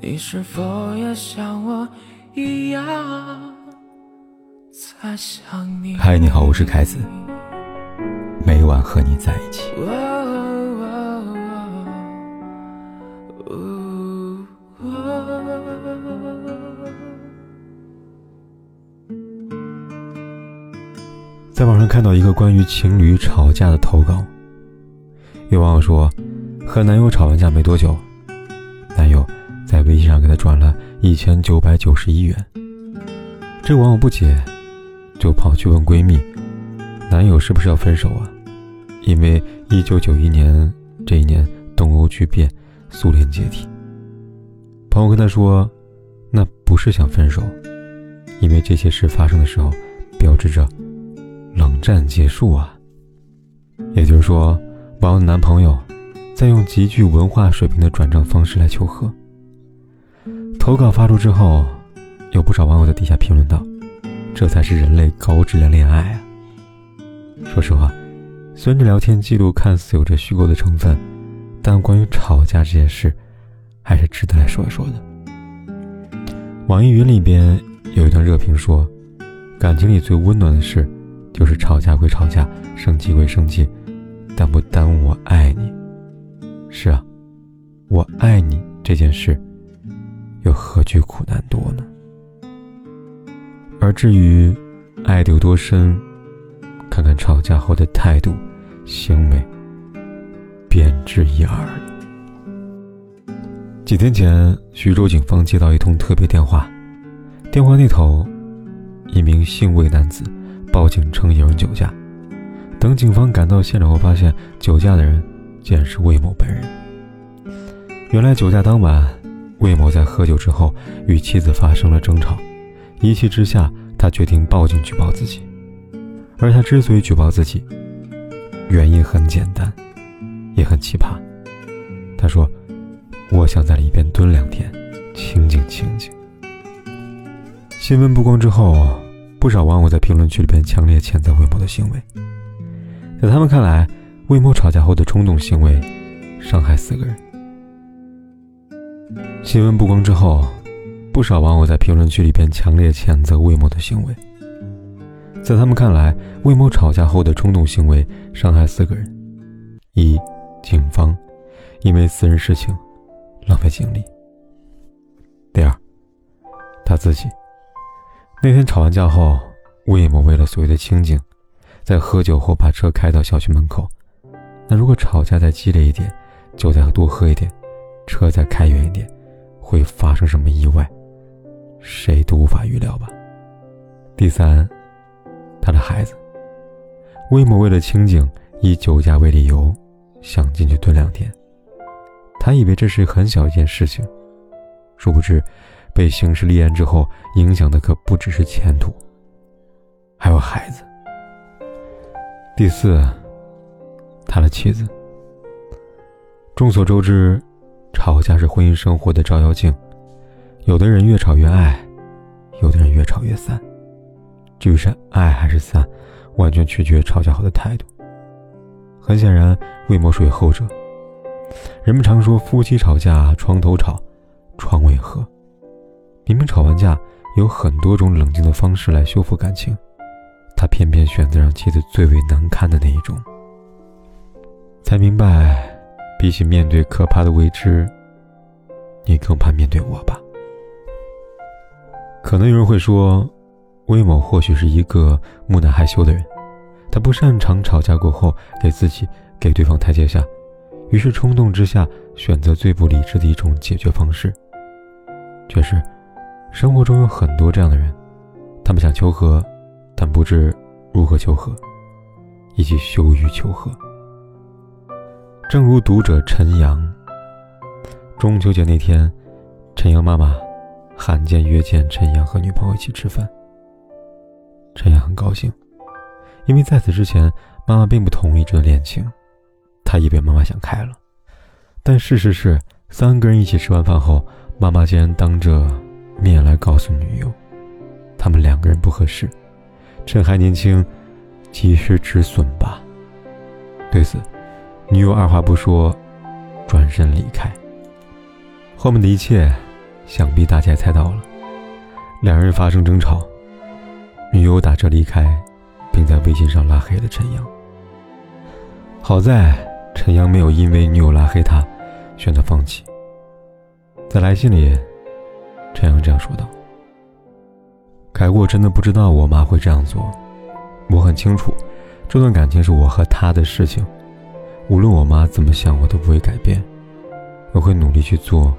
你是否也像我一样在想你？嗨，你好，我是凯子，每晚和你在一起。在网上看到一个关于情侣吵架的投稿，有网友说，和男友吵完架没多久，男友。在微信上给她转了一千九百九十一元。这网友不解，就跑去问闺蜜：“男友是不是要分手啊？”因为一九九一年这一年东欧剧变，苏联解体。朋友跟她说：“那不是想分手，因为这些事发生的时候，标志着冷战结束啊。”也就是说，网友的男朋友在用极具文化水平的转账方式来求和。投稿发出之后，有不少网友在底下评论道：“这才是人类高质量恋爱啊！”说实话，虽然这聊天记录看似有着虚构的成分，但关于吵架这件事，还是值得来说一说的。网易云里边有一段热评说：“感情里最温暖的事，就是吵架归吵架，生气归生气，但不耽误我爱你。”是啊，我爱你这件事。去苦难多呢？而至于爱的有多深，看看吵架后的态度、行为，便知一二。几天前，徐州警方接到一通特别电话，电话那头，一名姓魏男子报警称有人酒驾。等警方赶到现场后，发现酒驾的人竟然是魏某本人。原来酒驾当晚。魏某在喝酒之后与妻子发生了争吵，一气之下，他决定报警举报自己。而他之所以举报自己，原因很简单，也很奇葩。他说：“我想在里边蹲两天，清静清静。”新闻曝光之后，不少网友在评论区里边强烈谴责魏某的行为。在他们看来，魏某吵架后的冲动行为，伤害四个人。新闻曝光之后，不少网友在评论区里边强烈谴责魏某的行为。在他们看来，魏某吵架后的冲动行为伤害四个人：一、警方因为私人事情浪费精力；第二，他自己那天吵完架后，魏某为了所谓的清静，在喝酒后把车开到小区门口。那如果吵架再激烈一点，酒再多喝一点，车再开远一点。会发生什么意外，谁都无法预料吧。第三，他的孩子魏某为了清静，以酒驾为理由，想进去蹲两天。他以为这是很小一件事情，殊不知，被刑事立案之后，影响的可不只是前途，还有孩子。第四，他的妻子。众所周知。吵架是婚姻生活的照妖镜，有的人越吵越爱，有的人越吵越散。至于是爱还是散，完全取决于吵架后的态度。很显然，魏某属于后者。人们常说夫妻吵架床头吵，床尾和。明明吵完架有很多种冷静的方式来修复感情，他偏偏选择让妻子最为难堪的那一种。才明白。比起面对可怕的未知，你更怕面对我吧？可能有人会说，魏某或许是一个木讷害羞的人，他不擅长吵架过后给自己给对方台阶下，于是冲动之下选择最不理智的一种解决方式。确实，生活中有很多这样的人，他们想求和，但不知如何求和，以及羞于求和。正如读者陈阳，中秋节那天，陈阳妈妈罕见约见陈阳和女朋友一起吃饭。陈阳很高兴，因为在此之前，妈妈并不同意这段恋情，他以为妈妈想开了。但事实是，三个人一起吃完饭后，妈妈竟然当着面来告诉女友，他们两个人不合适，趁还年轻，及时止损吧。对此。女友二话不说，转身离开。后面的一切，想必大家也猜到了，两人发生争吵，女友打车离开，并在微信上拉黑了陈阳。好在陈阳没有因为女友拉黑他，选择放弃。在来信里，陈阳这样说道：“凯过真的不知道我妈会这样做，我很清楚，这段感情是我和她的事情，无论我妈怎么想，我都不会改变，我会努力去做。”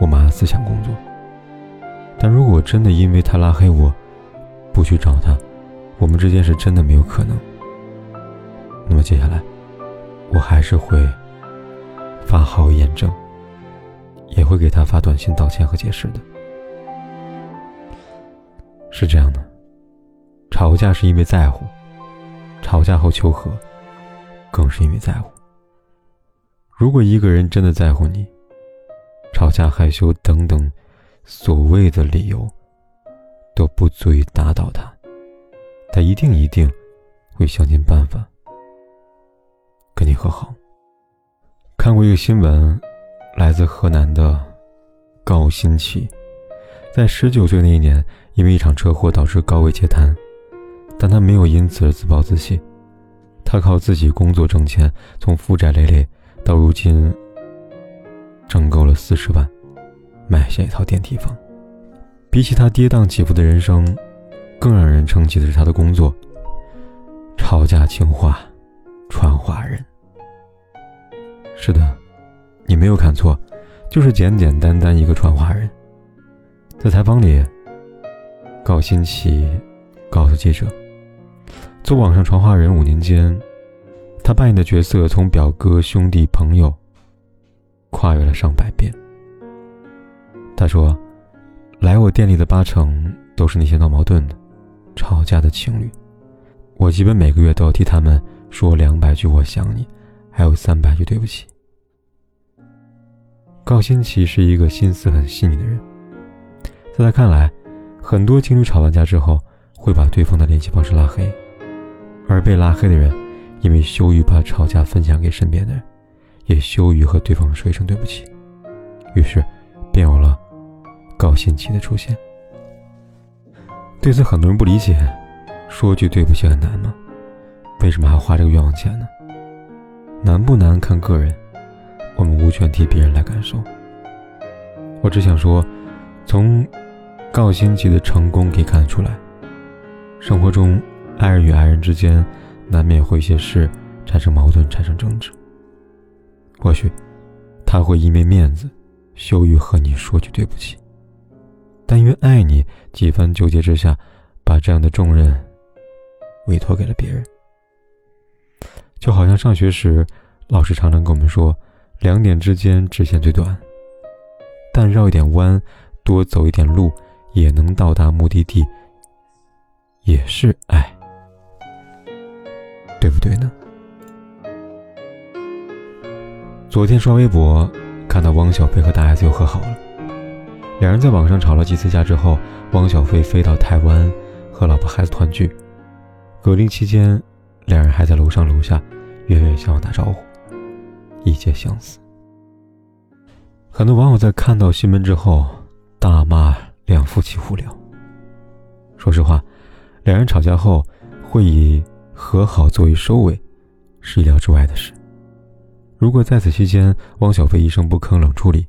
我妈的思想工作，但如果真的因为她拉黑我，不去找她，我们之间是真的没有可能。那么接下来，我还是会发好验证，也会给他发短信道歉和解释的。是这样的，吵架是因为在乎，吵架后求和，更是因为在乎。如果一个人真的在乎你，吵架、害羞等等，所谓的理由，都不足以打倒他。他一定一定会想尽办法跟你和好。看过一个新闻，来自河南的高新奇，在十九岁那一年，因为一场车祸导致高位截瘫，但他没有因此而自暴自弃。他靠自己工作挣钱，从负债累累到如今。挣够了四十万，买下一套电梯房。比起他跌宕起伏的人生，更让人称奇的是他的工作——吵架情话传话人。是的，你没有看错，就是简简单单一个传话人。在采访里，高新奇告诉记者：“做网上传话人五年间，他扮演的角色从表哥、兄弟、朋友。”跨越了上百遍。他说：“来我店里的八成都是那些闹矛盾的、吵架的情侣，我基本每个月都要替他们说两百句‘我想你’，还有三百句‘对不起’。”高新奇是一个心思很细腻的人，在他看来，很多情侣吵完架之后会把对方的联系方式拉黑，而被拉黑的人因为羞于把吵架分享给身边的人。也羞于和对方说一声对不起，于是便有了高新奇的出现。对此，很多人不理解，说句对不起很难吗？为什么还花这个冤枉钱呢？难不难看个人，我们无权替别人来感受。我只想说，从高新奇的成功可以看得出来，生活中爱人与爱人之间难免会一些事产生矛盾，产生争执。或许，他会因为面子，羞于和你说句对不起。但因为爱你，几番纠结之下，把这样的重任委托给了别人。就好像上学时，老师常常跟我们说，两点之间直线最短，但绕一点弯，多走一点路，也能到达目的地，也是爱，对不对呢？昨天刷微博，看到汪小菲和大 S 又和好了。两人在网上吵了几次架之后，汪小菲飞到台湾和老婆孩子团聚。隔离期间，两人还在楼上楼下远远向我打招呼，一切相似。很多网友在看到新闻之后大骂两夫妻无聊。说实话，两人吵架后会以和好作为收尾，是意料之外的事。如果在此期间，汪小菲一声不吭冷处理，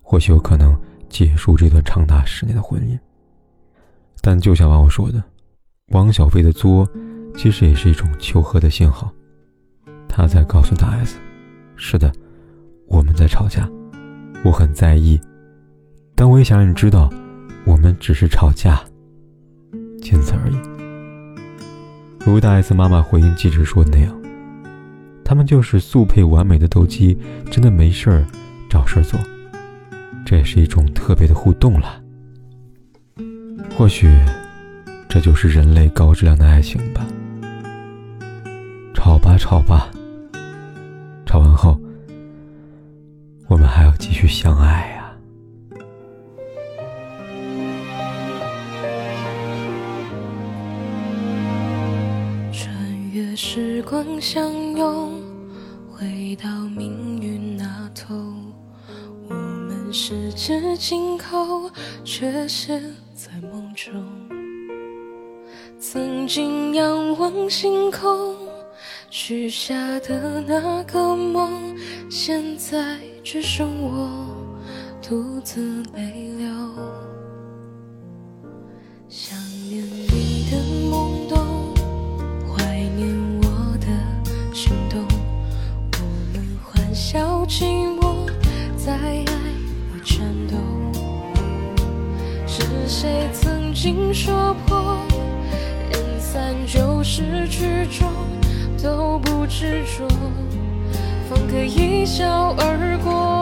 或许有可能结束这段长达十年的婚姻。但就像网友说的，汪小菲的作，其实也是一种求和的信号。他在告诉大 S：“ 是的，我们在吵架，我很在意，但我也想让你知道，我们只是吵架，仅此而已。”如大 S 妈妈回应记者说的那样。他们就是速配完美的斗鸡，真的没事儿找事儿做，这也是一种特别的互动了。或许，这就是人类高质量的爱情吧。吵吧吵吧，吵完后，我们还要继续相爱呀。时光相拥。回到命运那头，我们十指紧扣，却是在梦中。曾经仰望星空，许下的那个梦，现在只剩我独自泪流。心说破？人散就是曲终，都不执着，方可一笑而过。